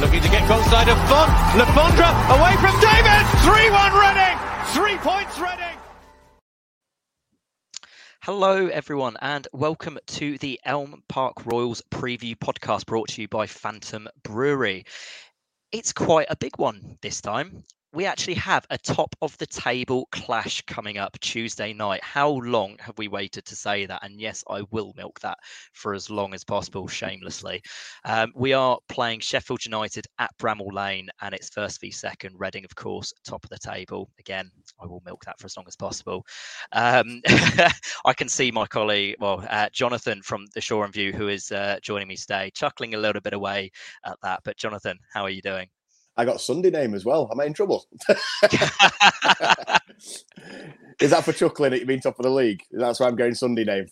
Looking to get goal side of Font. Le away from David. 3-1 Reading. Three points Reading. Hello, everyone, and welcome to the Elm Park Royals preview podcast brought to you by Phantom Brewery. It's quite a big one this time we actually have a top of the table clash coming up Tuesday night. How long have we waited to say that? And yes, I will milk that for as long as possible, shamelessly. Um, we are playing Sheffield United at Bramall Lane, and it's first v second. Reading, of course, top of the table. Again, I will milk that for as long as possible. Um, I can see my colleague, well, uh, Jonathan from the Shoreham View, who is uh, joining me today, chuckling a little bit away at that. But Jonathan, how are you doing? I got Sunday name as well. Am I in trouble? Is that for chuckling at you being top of the league? That's why I'm going Sunday name.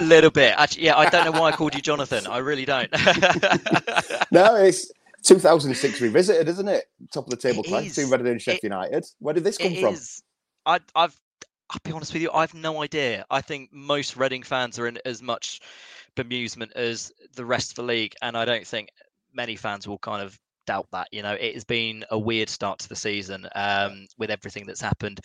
a little bit. Actually, yeah, I don't know why I called you Jonathan. I really don't. no, it's 2006 revisited, isn't it? Top of the table class between Reading and Sheffield United. Where did this come from? Is. I, I've I'll be honest with you, I've no idea. I think most Reading fans are in as much bemusement as the rest of the league, and I don't think many fans will kind of doubt that. You know, it has been a weird start to the season um, with everything that's happened.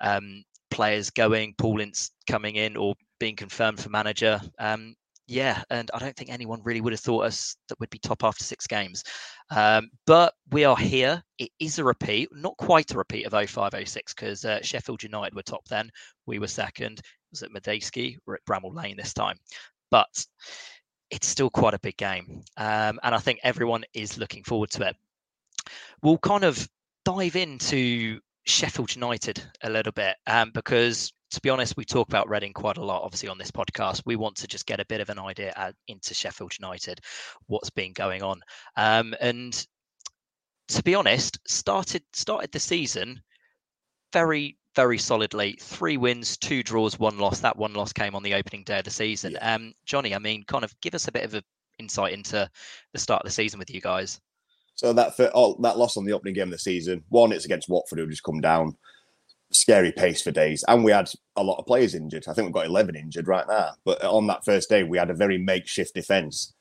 Um, players going, Paul Ince coming in or being confirmed for manager. Um, yeah, and I don't think anyone really would have thought us that we'd be top after six games. Um, but we are here. It is a repeat, not quite a repeat of 0506 because uh, Sheffield United were top then. We were second. It was at Madejski. We're at Bramall Lane this time. But it's still quite a big game. Um, and I think everyone is looking forward to it. We'll kind of dive into Sheffield United a little bit um, because, to be honest, we talk about Reading quite a lot, obviously, on this podcast. We want to just get a bit of an idea at, into Sheffield United, what's been going on. Um, and to be honest, started started the season very very solidly. Three wins, two draws, one loss. That one loss came on the opening day of the season. Yeah. Um, Johnny, I mean, kind of give us a bit of an insight into the start of the season with you guys. So that oh, that loss on the opening game of the season, one, it's against Watford, who just come down. Scary pace for days, and we had a lot of players injured. I think we've got eleven injured right now. But on that first day, we had a very makeshift defence,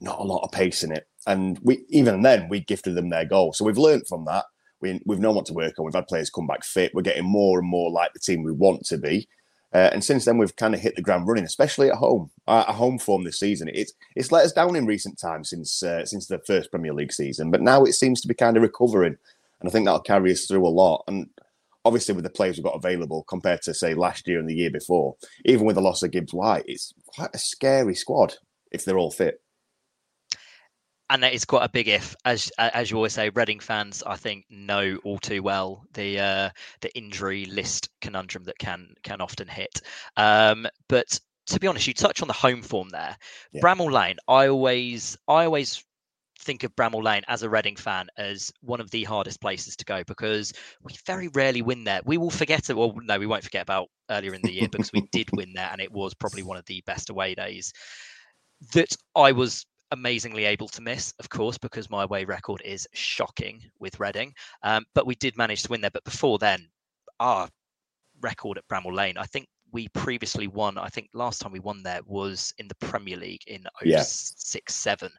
not a lot of pace in it, and we even then we gifted them their goal. So we've learned from that we, we've known what to work on. We've had players come back fit. We're getting more and more like the team we want to be. Uh, and since then, we've kind of hit the ground running, especially at home. Our, our home form this season, it's it's let us down in recent times since uh, since the first Premier League season. But now it seems to be kind of recovering, and I think that'll carry us through a lot. And obviously, with the players we've got available compared to say last year and the year before, even with the loss of Gibbs White, it's quite a scary squad if they're all fit and that is quite a big if, as as you always say. Reading fans, I think, know all too well the uh, the injury list conundrum that can can often hit. Um, but to be honest, you touch on the home form there. Yeah. Bramall Lane, I always I always think of Bramall Lane as a Reading fan as one of the hardest places to go because we very rarely win there. We will forget it. Well, no, we won't forget about earlier in the year because we did win there and it was probably one of the best away days that I was amazingly able to miss, of course, because my away record is shocking with Reading. Um, but we did manage to win there. But before then, our record at Bramall Lane, I think we previously won. I think last time we won there was in the Premier League in 06 yeah. 7,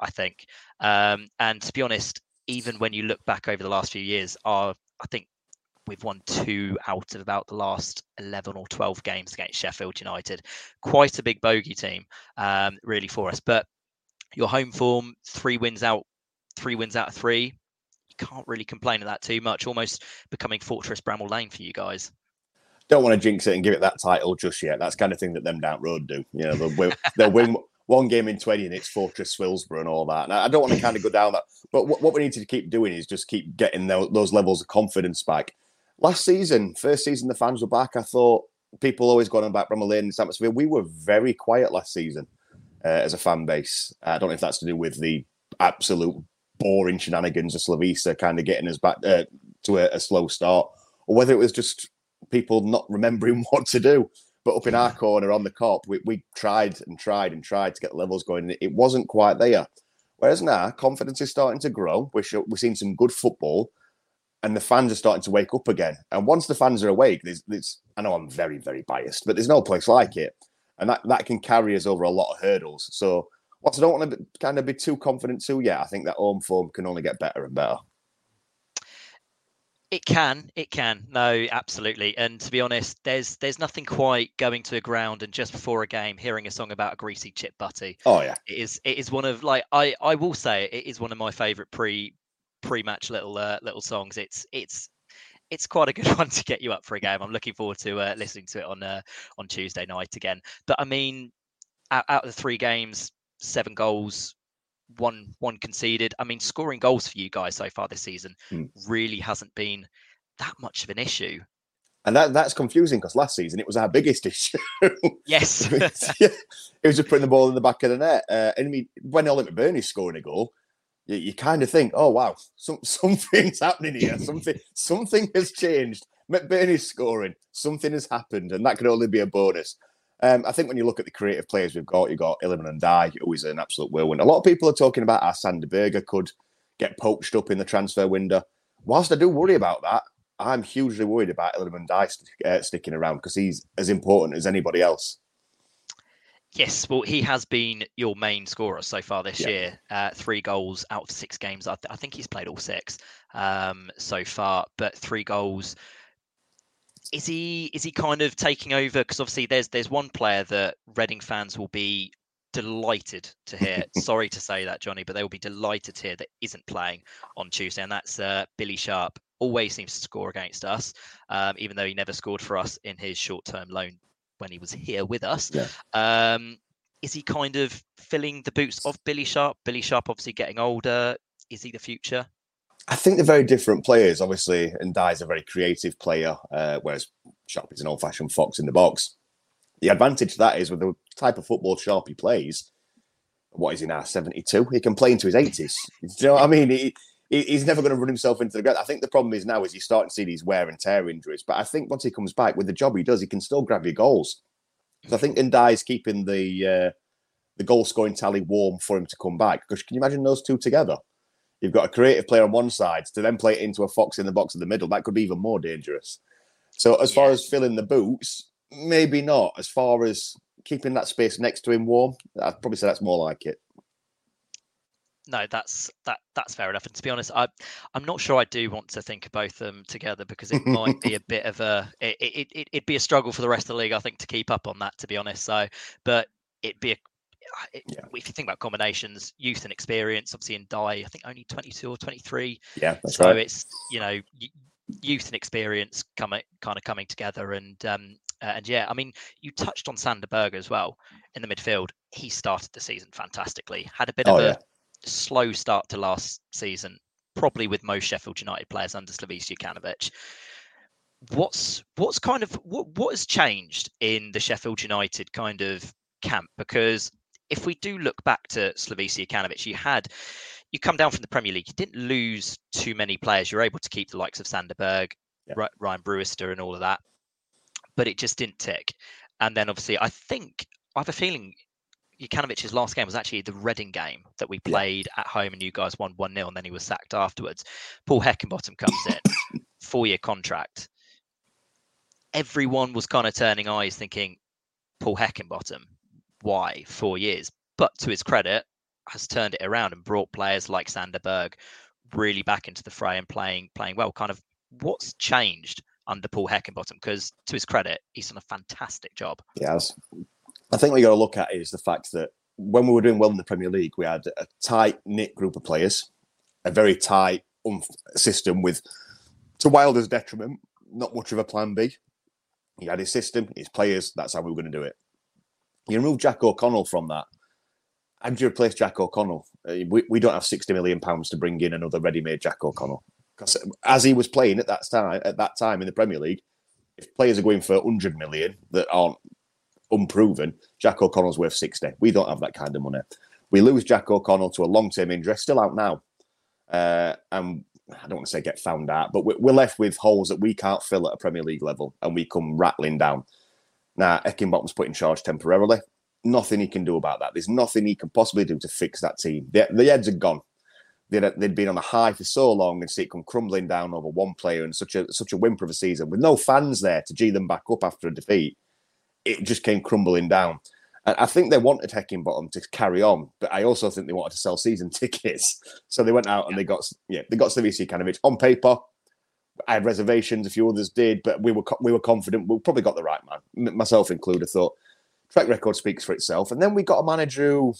I think. Um, and to be honest, even when you look back over the last few years, our I think we've won two out of about the last 11 or 12 games against Sheffield United. Quite a big bogey team, um, really, for us. But your home form, three wins out, three wins out of three. You can't really complain of that too much. Almost becoming Fortress Bramall Lane for you guys. Don't want to jinx it and give it that title just yet. That's kind of thing that them down road do. You know, they'll win, they'll win one game in 20 and it's Fortress Swillsborough and all that. And I don't want to kind of go down that. But what, what we need to keep doing is just keep getting those, those levels of confidence back. Last season, first season, the fans were back. I thought people always going back Bramall Lane this atmosphere. We were very quiet last season uh, as a fan base. I don't know if that's to do with the absolute boring shenanigans of Slavisa kind of getting us back uh, to a, a slow start, or whether it was just people not remembering what to do. But up in our corner on the Kop, we, we tried and tried and tried to get levels going. It wasn't quite there. Whereas now, confidence is starting to grow. We're, we're seeing some good football, and the fans are starting to wake up again. And once the fans are awake, there's, there's I know I'm very, very biased, but there's no place like it. And that, that can carry us over a lot of hurdles. So, whilst I don't want to kind of be too confident too, yeah, I think that home form can only get better and better. It can, it can. No, absolutely. And to be honest, there's there's nothing quite going to a ground and just before a game hearing a song about a greasy chip butty. Oh yeah. It is it is one of like I I will say it is one of my favorite pre pre-match little uh, little songs. It's it's it's quite a good one to get you up for a game. I'm looking forward to uh, listening to it on uh, on Tuesday night again. But I mean, out, out of the three games, seven goals, one one conceded. I mean, scoring goals for you guys so far this season hmm. really hasn't been that much of an issue. And that that's confusing because last season it was our biggest issue. yes, it was just putting the ball in the back of the net. Uh, and I mean, when Oli McBurnie's scoring a goal, you, you kind of think, "Oh wow, some, something's happening here. Something something has changed." McBurnie's scoring, something has happened, and that could only be a bonus. Um, I think when you look at the creative players we've got, you've got Iliman Ndiaye, who is an absolute whirlwind. A lot of people are talking about how Sander Berge could get poached up in the transfer window. Whilst I do worry about that, I'm hugely worried about Iliman Ndiaye st- uh, sticking around because he's as important as anybody else. Yes, well, he has been your main scorer so far this yeah. year. Uh, three goals out of six games. I, th- I think he's played all six um, so far, but three goals is he is he kind of taking over? Because obviously there's there's one player that Reading fans will be delighted to hear. Sorry to say that, Johnny, but they will be delighted to hear that isn't playing on Tuesday, and that's uh, Billy Sharp. Always seems to score against us, um, even though he never scored for us in his short-term loan when he was here with us. Yeah. Um, is he kind of filling the boots of Billy Sharp? Billy Sharp obviously getting older. Is he the future? I think they're very different players, obviously, and Ndiaye's a very creative player, uh, whereas Sharp is an old fashioned fox in the box. The advantage to that is with the type of football Sharpie plays, what is he now, 72? He can play into his 80s. Do you know what I mean? He, he's never going to run himself into the ground. I think the problem is now is he's starting to see these wear and tear injuries. But I think once he comes back with the job he does, he can still grab your goals. So I think Ndiaye's keeping the uh, the goal scoring tally warm for him to come back. Because can you imagine those two together? You've got a creative player on one side to then play it into a fox in the box in the middle. That could be even more dangerous. So as far as filling the boots, maybe not. As far as keeping that space next to him warm, I'd probably say that's more like it. No, that's that that's fair enough. And to be honest, I I'm not sure I do want to think of both of them together because it might be a bit of a it, it, it it'd be a struggle for the rest of the league, I think, to keep up on that. To be honest, so but it'd be a it, yeah. if you think about combinations, youth and experience, obviously Ndiaye, I think only 22 or 23. Yeah, that's so right. it's you know youth and experience coming kind of coming together, and um, uh, and yeah, I mean you touched on Sander Berge as well in the midfield. He started the season fantastically, had a bit oh, of yeah. Slow start to last season, probably with most Sheffield United players under Slavisa Jokanovic what's what's kind of what what has changed in the Sheffield United kind of camp because if we do look back to Slavisa Jokanovic, you had you come down from the Premier League, you didn't lose too many players. You're able to keep the likes of Sander Berge, yeah. Rhian Brewster, and all of that, but it just didn't tick. And then obviously, I think I have a feeling Jokanovic's last game was actually the Reading game that we played yeah. at home, and you guys won one 0 and then he was sacked afterwards. Paul Heckingbottom comes in, four year contract. Everyone was kind of turning eyes, thinking, Paul Heckingbottom, why four years. But to his credit, has turned it around and brought players like Sander Berge really back into the fray and playing playing well. Kind of what's changed under Paul Heckingbottom? Because to his credit, he's done a fantastic job. Yes. I think what you got to look at is the fact that when we were doing well in the Premier League, we had a tight knit group of players, a very tight system with, to Wilder's detriment, not much of a plan B. He had his system, his players. That's how we were going to do it. You remove Jack O'Connell from that. How do you replace Jack O'Connell? Uh, we, we don't have sixty million pounds to bring in another ready-made Jack O'Connell because as he was playing at that time, at that time in the Premier League, if players are going for hundred million that aren't unproven, Jack O'Connell's worth sixty. We don't have that kind of money. We lose Jack O'Connell to a long-term injury, still out now, uh, and I don't want to say get found out, but we're left with holes that we can't fill at a Premier League level, and we come rattling down. Now, Heckingbottom's put in charge temporarily. Nothing he can do about that. There's nothing he can possibly do to fix that team. The, the heads are gone. They'd, they'd been on a high for so long and see it come crumbling down over one player and such a such a whimper of a season with no fans there to g them back up after a defeat. It just came crumbling down. And I think they wanted Heckingbottom to carry on, but I also think they wanted to sell season tickets. So they went out and they got yeah they got Slavisa Jokanovic on paper. I had reservations, a few others did, but we were we were confident. We probably got the right man, myself included. Thought track record speaks for itself, and then we got a manager who,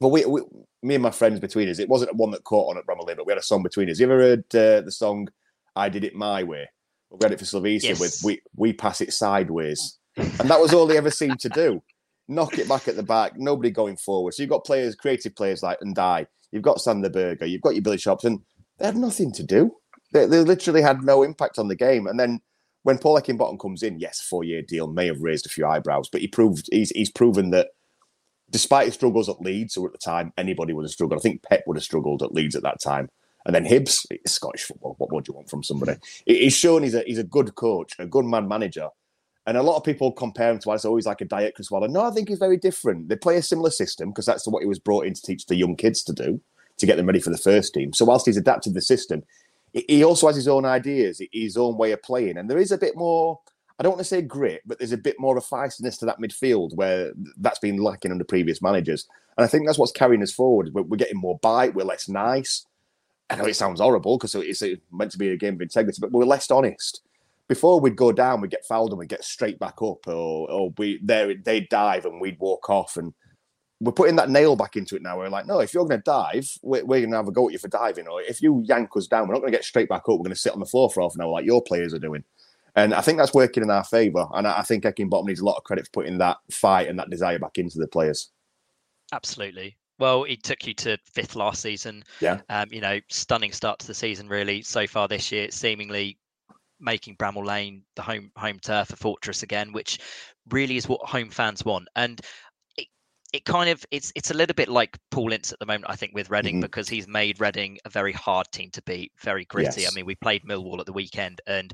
well, we, we me and my friends between us, it wasn't one that caught on at Bramall but we had a song between us. You ever heard uh, the song "I Did It My Way"? We had it for Slavisa yes. with "We We Pass It Sideways," and that was all they ever seemed to do knock it back at the back, nobody going forward. So you've got players, creative players like Ndiaye, you've got Sander Berge, you've got your Billy Sharps, and they had nothing to do. They, they literally had no impact on the game. And then when Paul Heckingbottom comes in, yes, four year deal may have raised a few eyebrows, but he proved he's he's proven that despite his struggles at Leeds, or at the time anybody would have struggled. I think Pep would have struggled at Leeds at that time. And then Hibs, Scottish football. What would you want from somebody? He's shown he's a he's a good coach, a good man manager, and a lot of people compare him to as always like a diet Wilder. No, I think he's very different. They play a similar system because that's what he was brought in to teach the young kids to do to get them ready for the first team. So whilst he's adapted the system, he also has his own ideas, his own way of playing, and there is a bit more. I don't want to say grit, but there's a bit more of feistiness to that midfield where that's been lacking under previous managers. And I think that's what's carrying us forward. We're, getting more bite, we're less nice. I know it sounds horrible because it's meant to be a game of integrity, but we're less honest before we'd go down, we'd get fouled and we'd get straight back up, or, or we they they'd dive and we'd walk off. And we're putting that nail back into it now. We're like, no, if you're going to dive, we're, we're going to have a go at you for diving. Or if you yank us down, we're not going to get straight back up. We're going to sit on the floor for half an hour like your players are doing. And I think that's working in our favour. And I think Heckingbottom needs a lot of credit for putting that fight and that desire back into the players. Absolutely. Well, he took you to fifth last season. Yeah. Um, you know, stunning start to the season, really. So far this year, seemingly making Bramall Lane the home home turf for Fortress again, which really is what home fans want. And it, it kind of it's it's a little bit like Paul Ince at the moment, I think, with Reading mm-hmm. because he's made Reading a very hard team to beat, very gritty. Yes. I mean, we played Millwall at the weekend, and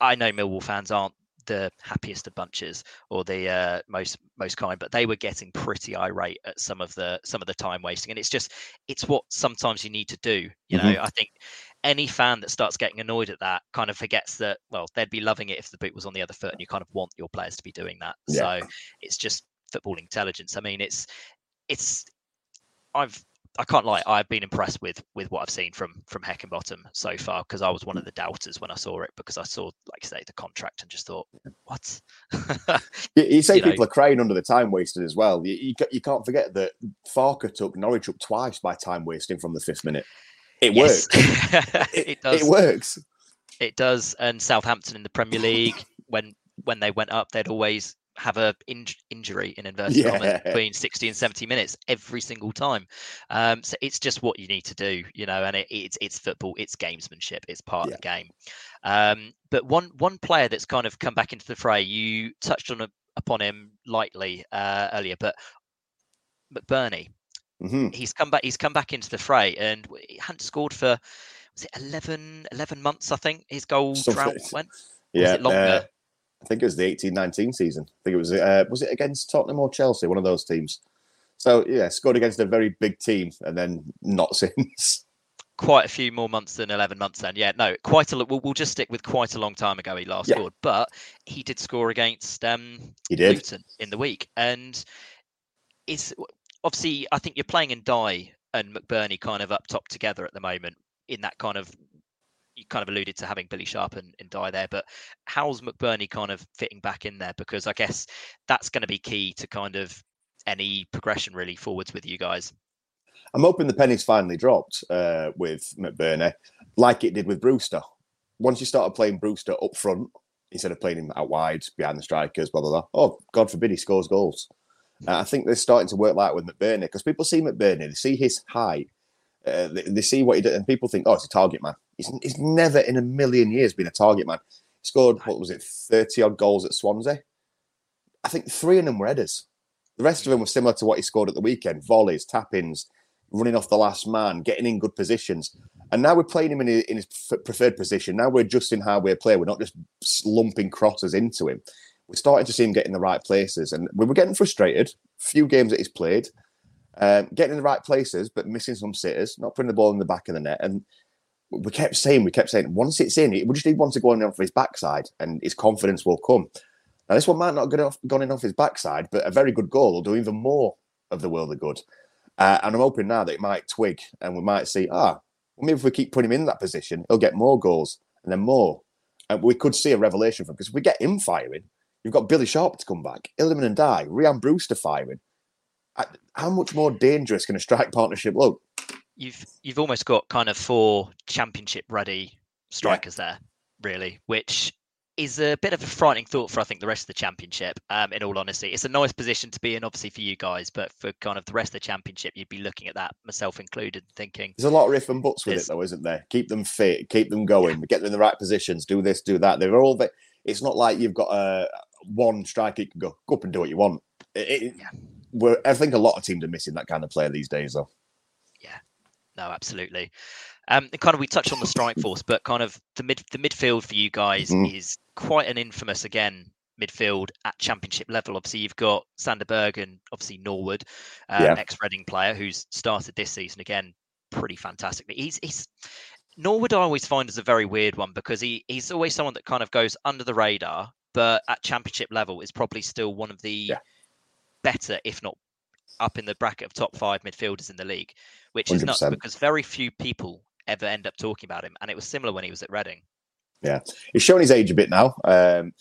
I know Millwall fans aren't the happiest of bunches or the uh, most most kind, but they were getting pretty irate at some of the some of the time wasting, and it's just it's what sometimes you need to do. You mm-hmm. know, I think any fan that starts getting annoyed at that kind of forgets that well they'd be loving it if the boot was on the other foot and you kind of want your players to be doing that yeah. so it's just football intelligence i mean it's it's i've I can't lie. I've been impressed with with what I've seen from from Heckingbottom so far because I was one of the doubters when I saw it because I saw, like I say, the contract and just thought, what? you, you, say you people know. are crying under the time wasted as well. You, you, you can't forget that Farke took Norwich up twice by time wasting from the fifth minute. It yes. works. it, does. It works. It does. And Southampton in the Premier League, when when they went up, they'd always have a in- injury in inverted yeah. commas between 60 and 70 minutes every single time. Um, so it's just what you need to do, you know, and it, it's it's football, it's gamesmanship, it's part yeah. of the game. Um, but one one player that's kind of come back into the fray, you touched on a, upon him lightly uh, earlier, but McBurnie. Mm-hmm. He's come back. He's come back into the fray, and he hadn't scored for was it 11, 11 months? I think his goal drought went. Yeah, uh, I think it was the eighteen nineteen season. I think it was. Uh, was it against Tottenham or Chelsea? One of those teams. So yeah, scored against a very big team, and then not since. Quite a few more months than eleven months. Then, yeah, no, quite a. We'll, we'll just stick with quite a long time ago. He last yeah. scored, but he did score against um, he did. Luton in the week, and is obviously, I think you're playing Ndiaye and McBurnie kind of up top together at the moment in that kind of you kind of alluded to having Billy Sharp and, and Die there, but how's McBurnie kind of fitting back in there? Because I guess that's going to be key to kind of any progression really forwards with you guys. I'm hoping the penny's finally dropped uh, with McBurnie, like it did with Brewster. Once you started playing Brewster up front instead of playing him out wide behind the strikers, blah blah blah. Oh, God forbid he scores goals. Uh, I think they're starting to work like with McBurnie because people see McBurnie, they see his height, uh, they, they, see what he did, and people think, oh, it's a target man. He's, he's never in a million years been a target man. He scored what was it, thirty odd goals at Swansea. I think three of them were headers. The rest of them were similar to what he scored at the weekend: volleys, tap-ins, running off the last man, getting in good positions. And now we're playing him in his, in his preferred position. Now we're adjusting how we play. We're not just lumping crosses into him. We're starting to see him get in the right places. And we were getting frustrated. Few games that he's played, um, getting in the right places, but missing some sitters, not putting the ball in the back of the net. And we kept saying, we kept saying, once it's in, we just need one to go on off his backside and his confidence will come. Now, this one might not have gone in off his backside, but a very good goal will do even more of the world of good. Uh, and I'm hoping now that it might twig and we might see, ah, well, maybe if we keep putting him in that position, he'll get more goals and then more. And we could see a revelation from because if we get him firing, you've got Billy Sharp to come back, Iliman Ndiaye, Rhian Brewster firing. How much more dangerous can a strike partnership look? You've you've almost got kind of four championship ready strikers yeah. there, really, which is a bit of a frightening thought for I think the rest of the championship. Um, in all honesty, it's a nice position to be in, obviously for you guys, but for kind of the rest of the championship, you'd be looking at that, myself included, thinking there's a lot of if and buts with it, though, isn't there? Keep them fit, keep them going, yeah. get them in the right positions, do this, do that. They're all. The, it's not like you've got a one striker can go, go up and do what you want. It, it, I think a lot of teams are missing that kind of player these days, though. Yeah, no, absolutely. Um, kind of we touched on the strike force, but kind of the mid the midfield for you guys mm. is quite an infamous again midfield at championship level. Obviously, you've got Sander Berge and obviously Norwood, um, yeah. ex Reading player who's started this season again pretty fantastically. He's he's Norwood I always find is a very weird one because he he's always someone that kind of goes under the radar, but at championship level is probably still one of the yeah. better, if not up in the bracket of top five midfielders in the league, which is 100%. nuts because very few people ever end up talking about him. And it was similar when he was at Reading. Yeah, he's shown his age a bit now. Um,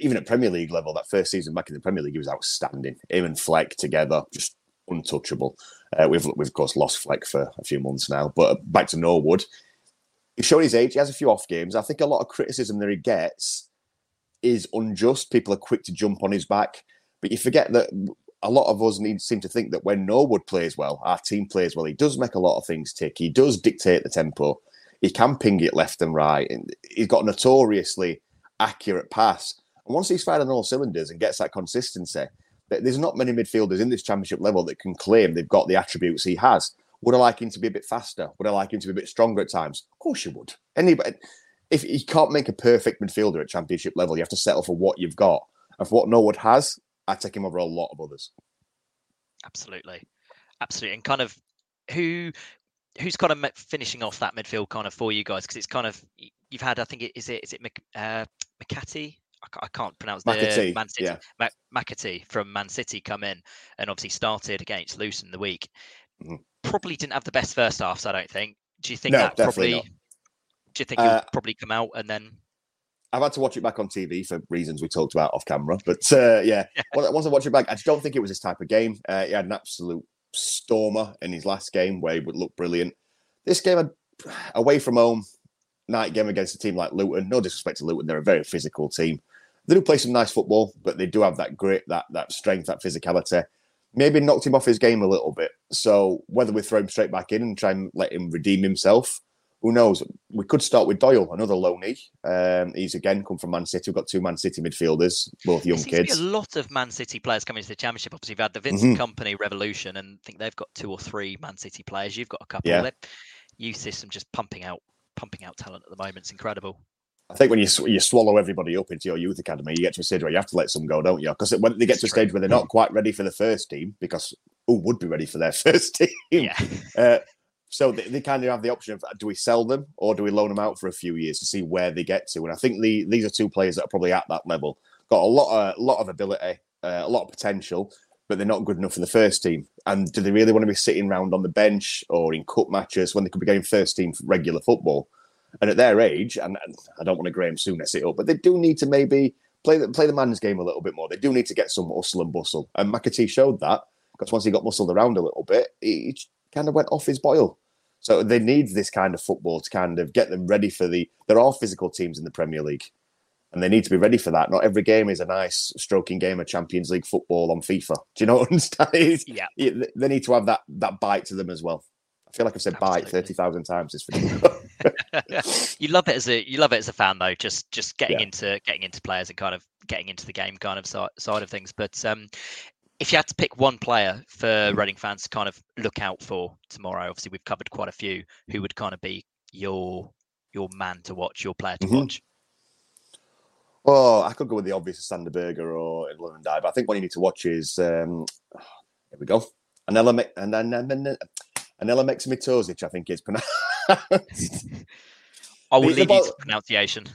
even at Premier League level, that first season back in the Premier League, he was outstanding. Him and Fleck together, just untouchable. Uh, we've, we've of course lost Fleck for a few months now, but back to Norwood. He's shown his age. He has a few off games. I think a lot of criticism that he gets is unjust. People are quick to jump on his back, but you forget that a lot of us need seem to think that when Norwood plays well, our team plays well. He does make a lot of things tick. He does dictate the tempo. He can ping it left and right. And he's got notoriously accurate pass. And once he's fired on all cylinders and gets that consistency, there's not many midfielders in this championship level that can claim they've got the attributes he has. Would I like him to be a bit faster? Would I like him to be a bit stronger at times? Of course you would. Anybody, if you can't make a perfect midfielder at championship level, you have to settle for what you've got. And for what Norwood has, I take him over a lot of others. Absolutely, absolutely, and kind of who who's kind of finishing off that midfield kind of for you guys because it's kind of you've had I think it is it is it uh, McCarthy I can't pronounce the Man City yeah. McAtee from Man City come in and obviously started against Luton the week. Mm-hmm. Probably didn't have the best first halves, I don't think. Do you think no, that probably? Not. Do you think he'll uh, probably come out and then I've had to watch it back on TV for reasons we talked about off camera. But uh, yeah, once I watch it back, I just don't think it was his type of game. Uh, he had an absolute stormer in his last game where he would look brilliant. This game, away from home, night game against a team like Luton. No disrespect to Luton, they're a very physical team. They do play some nice football, but they do have that grit, that that strength, that physicality. Maybe knocked him off his game a little bit. So whether we throw him straight back in and try and let him redeem himself, who knows? We could start with Doyle, another loanee. Um, he's again come from Man City. We've got two Man City midfielders, both young kids. a lot of Man City players coming to the Championship. Obviously, you've had the Vincent mm-hmm. Kompany Revolution, and I think they've got two or three Man City players. You've got a couple. Yeah. Youth system just pumping out, pumping out talent at the moment. It's incredible. I think when you you swallow everybody up into your youth academy, you get to a stage where you have to let some go, don't you? Because when they get to a stage where they're not quite ready for the first team, because who would be ready for their first team? Yeah. Uh, so they, they, kind of have the option of do we sell them or do we loan them out for a few years to see where they get to? And I think the, these are two players that are probably at that level. Got a lot of lot of ability, uh, a lot of potential, but they're not good enough for the first team. And do they really want to be sitting around on the bench or in cup matches when they could be getting first team regular football? And at their age, and, and I don't want to Graham Souness it up, but they do need to maybe play the, play the man's game a little bit more. They do need to get some hustle and bustle. And McAtee showed that because once he got muscled around a little bit, he kind of went off his boil. So they need this kind of football to kind of get them ready for the. There are physical teams in the Premier League, and they need to be ready for that. Not every game is a nice stroking game of Champions League football on FIFA. Do you know what I'm saying? Yeah. They need to have that that bite to them as well. I feel like I've said Absolutely. bite thirty thousand times this video. you love it as a you love it as a fan though, just just getting Yeah. into getting into players and kind of getting into the game kind of side, side of things. But um, if you had to pick one player for Mm. Reading fans to kind of look out for tomorrow, obviously we've covered quite a few. Who would kind of be your your man to watch, your player to Mhm. watch? Oh, I could go with the obvious Sander Berger or London Dye, but I think what you need to watch is um, here we go. Anela Me- and then Anela Meximitozic, I think it's pronounced. I will The- the leave you to pronunciation.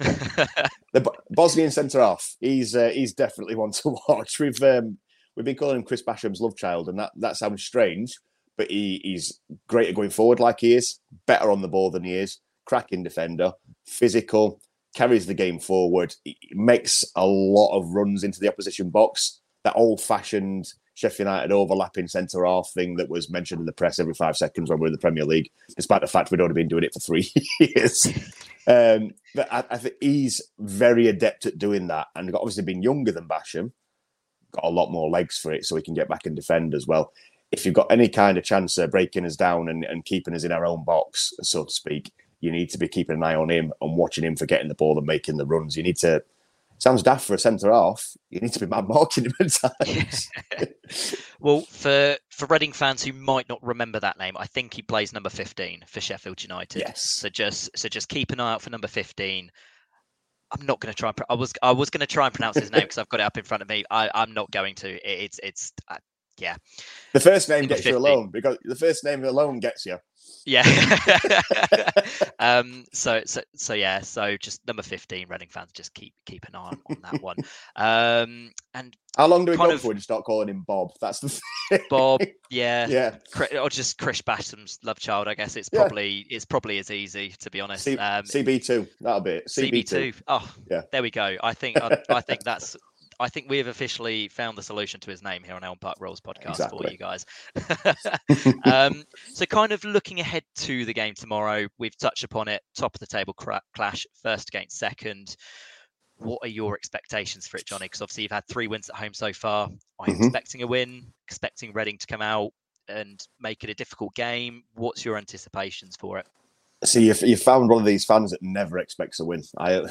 the Bo- Bosnian centre half. He's uh, he's definitely one to watch. We've um, we've been calling him Chris Basham's love child, and that that sounds strange, but he, he's great at going forward like he is. Better on the ball than he is. Cracking defender, physical, carries the game forward. He makes a lot of runs into the opposition box. That old-fashioned Sheffield United overlapping centre half thing that was mentioned in the press every five seconds when we we're in the Premier League, despite the fact we'd only been doing it for three years. Um, but I, I think he's very adept at doing that, and obviously being younger than Basham, got a lot more legs for it, so he can get back and defend as well. If you've got any kind of chance of breaking us down and, and keeping us in our own box, so to speak, you need to be keeping an eye on him and watching him for getting the ball and making the runs. You need to. Sounds daft for a centre half. You need to be mad marking him at times. well, for for Reading fans who might not remember that name, I think he plays number fifteen for Sheffield United. Yes. So just so just keep an eye out for number fifteen. I'm not going to try. I was I was going to try and pronounce his name because I've got it up in front of me. I I'm not going to. It, it's it's uh, yeah The first name gets you alone because the first name alone gets you. yeah. um. So so so yeah. So just number fifteen. Reading fans just keep keep an eye on, on that one. Um. And How long do we go of- before you start calling him Bob? That's the thing. Bob. Yeah. yeah. Or just Chris Basham's love child. I guess it's Yeah. probably it's probably as easy to be honest. C- um, CB2. That'll be it. CB2. Oh, Yeah. There we go. I think I, I think that's. I think we have officially found the solution to his name here on Elm Park Rolls podcast for you guys. um, so, kind of looking ahead to the game tomorrow, we've touched upon it. Top of the table cra- clash, first against second. What are your expectations for it, Johnny? Because obviously you've had three wins at home so far. Are you Mhm. expecting a win? Expecting Reading to come out and make it a difficult game? What's your anticipations for it? See, you, you found one of these fans that never expects a win. I,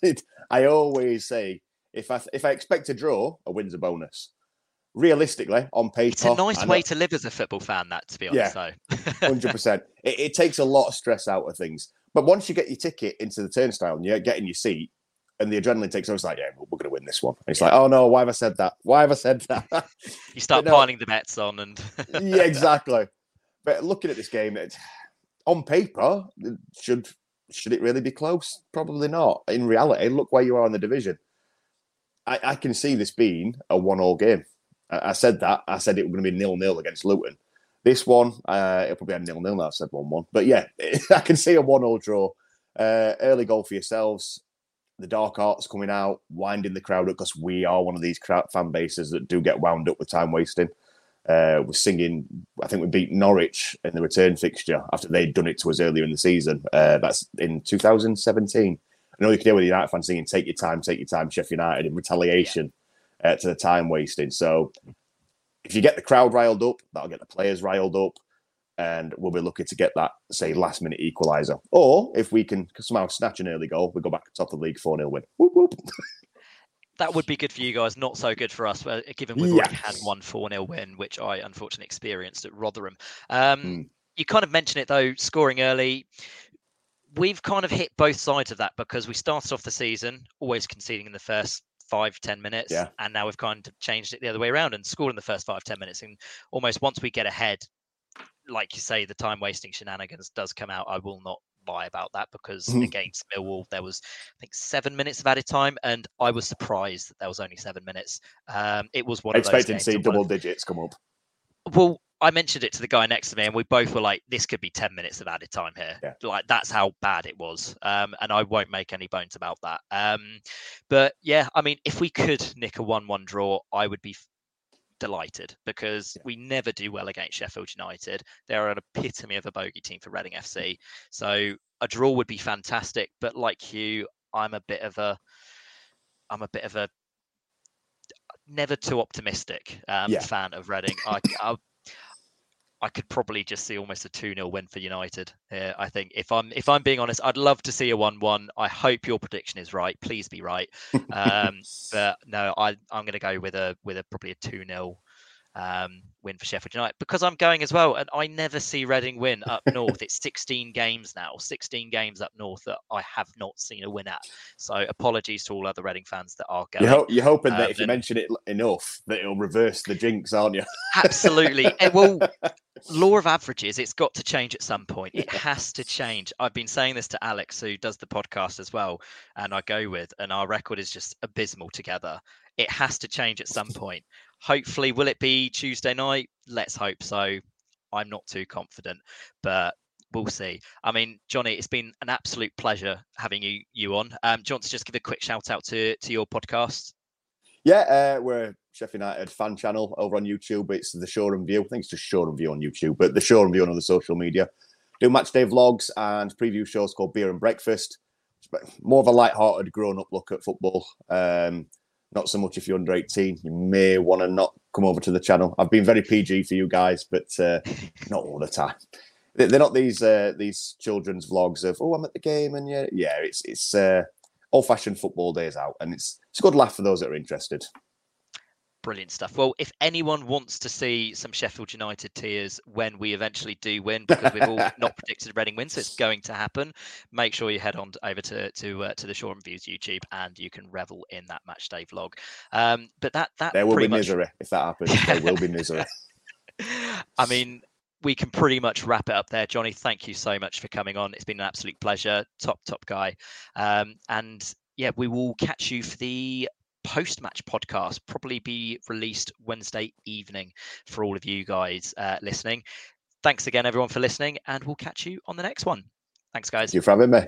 I always say if I if I expect a draw, a win's a bonus. Realistically, on paper, It's a nice way to live as a football fan, that to be honest. Yeah. hundred percent. It, it takes a lot of stress out of things. But once you get your ticket into the turnstile and you get in your seat, and the adrenaline takes over, it's like, yeah, we're going to win this one. And it's like, oh no, why have I said that? Why have I said that? you start no. piling the bets on, and yeah, exactly. But looking at this game, it, on paper, should should it really be close? Probably not. In reality, look where you are in the division. I, I can see this being a one-all game. I, I said that. I said it was going to be nil-nil against Luton. This one, uh, it'll probably a nil-nil. now, I said one-one, but yeah, I can see a one-all draw. Uh, early goal for yourselves. The dark arts coming out, winding the crowd up because we are one of these crowd fan bases that do get wound up with time wasting. Uh, we're singing. I think we beat Norwich in the return fixture after they'd done it to us earlier in the season. Uh, that's in 2017. Know you can hear with the United fans singing "Take your time, take your time," Sheffield United in retaliation uh, to the time wasting. So, if you get the crowd riled up, that'll get the players riled up, and we'll be looking to get that say last minute equaliser. Or if we can somehow snatch an early goal, we go back to top of the league four 0 win. Whoop, whoop. that would be good for you guys. Not so good for us, uh, given we've already had one four 0 win, which I unfortunately experienced at Rotherham. Um, Mm. You kind of mentioned it though, scoring early. We've kind of hit both sides of that because we started off the season always conceding in the first five ten minutes, Yeah. and now we've kind of changed it the other way around and scored in the first five ten minutes. And almost once we get ahead, like you say, the time wasting shenanigans does come out. I will not lie about that because Mhm. against Millwall there was I think seven minutes of added time, and I was surprised that there was only seven minutes. Um, it was one of Expecting to see double of- digits come up. well, I mentioned it to the guy next to me, and we both were like, "This could be ten minutes of added time here." Yeah. Like that's how bad it was, um, and I won't make any bones about that. Um, but yeah, I mean, if we could nick a one-one draw, I would be delighted because yeah. we never do well against Sheffield United. They're an epitome of a bogey team for Reading FC. So a draw would be fantastic. But like you, I'm a bit of a I'm a bit of a never too optimistic um, yeah. fan of Reading. I, I, I could probably just see almost a 2-0 win for United here. I think if I'm if I'm being honest, I'd love to see a 1-1. I hope your prediction is right. Please be right. Um, but no, I I'm going to go with a with a probably a 2-0 um, win for Sheffield United because I'm going as well, and I never see Reading win up north. it's 16 games now, 16 games up north that I have not seen a win at. So apologies to all other Reading fans that are going. You're, ho- you're hoping um, that if you mention it enough, that it'll reverse the jinx, aren't you? absolutely. It will. Law of averages, it's got to change at some point. It has to change. I've been saying this to Alex, who does the podcast as well, and I go with, and our record is just abysmal together. It has to change at some point. Hopefully, will it be Tuesday night? Let's hope so. I'm not too confident, but we'll see. I mean, Johnny, it's been an absolute pleasure having you you on. Um, do you want to just give a quick shout out to to your podcast? Yeah, uh, we're Sheffield United fan channel over on YouTube. It's the Shoreham View. I think it's just Shoreham View on YouTube, but the Shoreham View on other social media. Do match day vlogs and preview shows called Beer and Breakfast. More of a light-hearted, grown-up look at football. Um, not so much if you're under 18. You may want to not come over to the channel. I've been very PG for you guys, but uh, not all the time. They're not these uh, these children's vlogs of oh I'm at the game and yeah yeah it's it's uh, old fashioned football days out and it's it's a good laugh for those that are interested. Brilliant stuff. Well, if anyone wants to see some Sheffield United tears when we eventually do win, because we've all not predicted Reading win, so it's going to happen, make sure you head on over to to uh, to the Shoreham Views YouTube and you can revel in that match day vlog. Um, but that that there will be much... misery if that happens. there will be misery. I mean, we can pretty much wrap it up there, Johnny. Thank you so much for coming on. It's been an absolute pleasure. Top top guy, um, and yeah, we will catch you for the post match podcast, probably be released Wednesday evening for all of you guys uh, listening. Thanks again, everyone, for listening, and we'll catch you on the next one. Thanks, guys. Thank you for having me.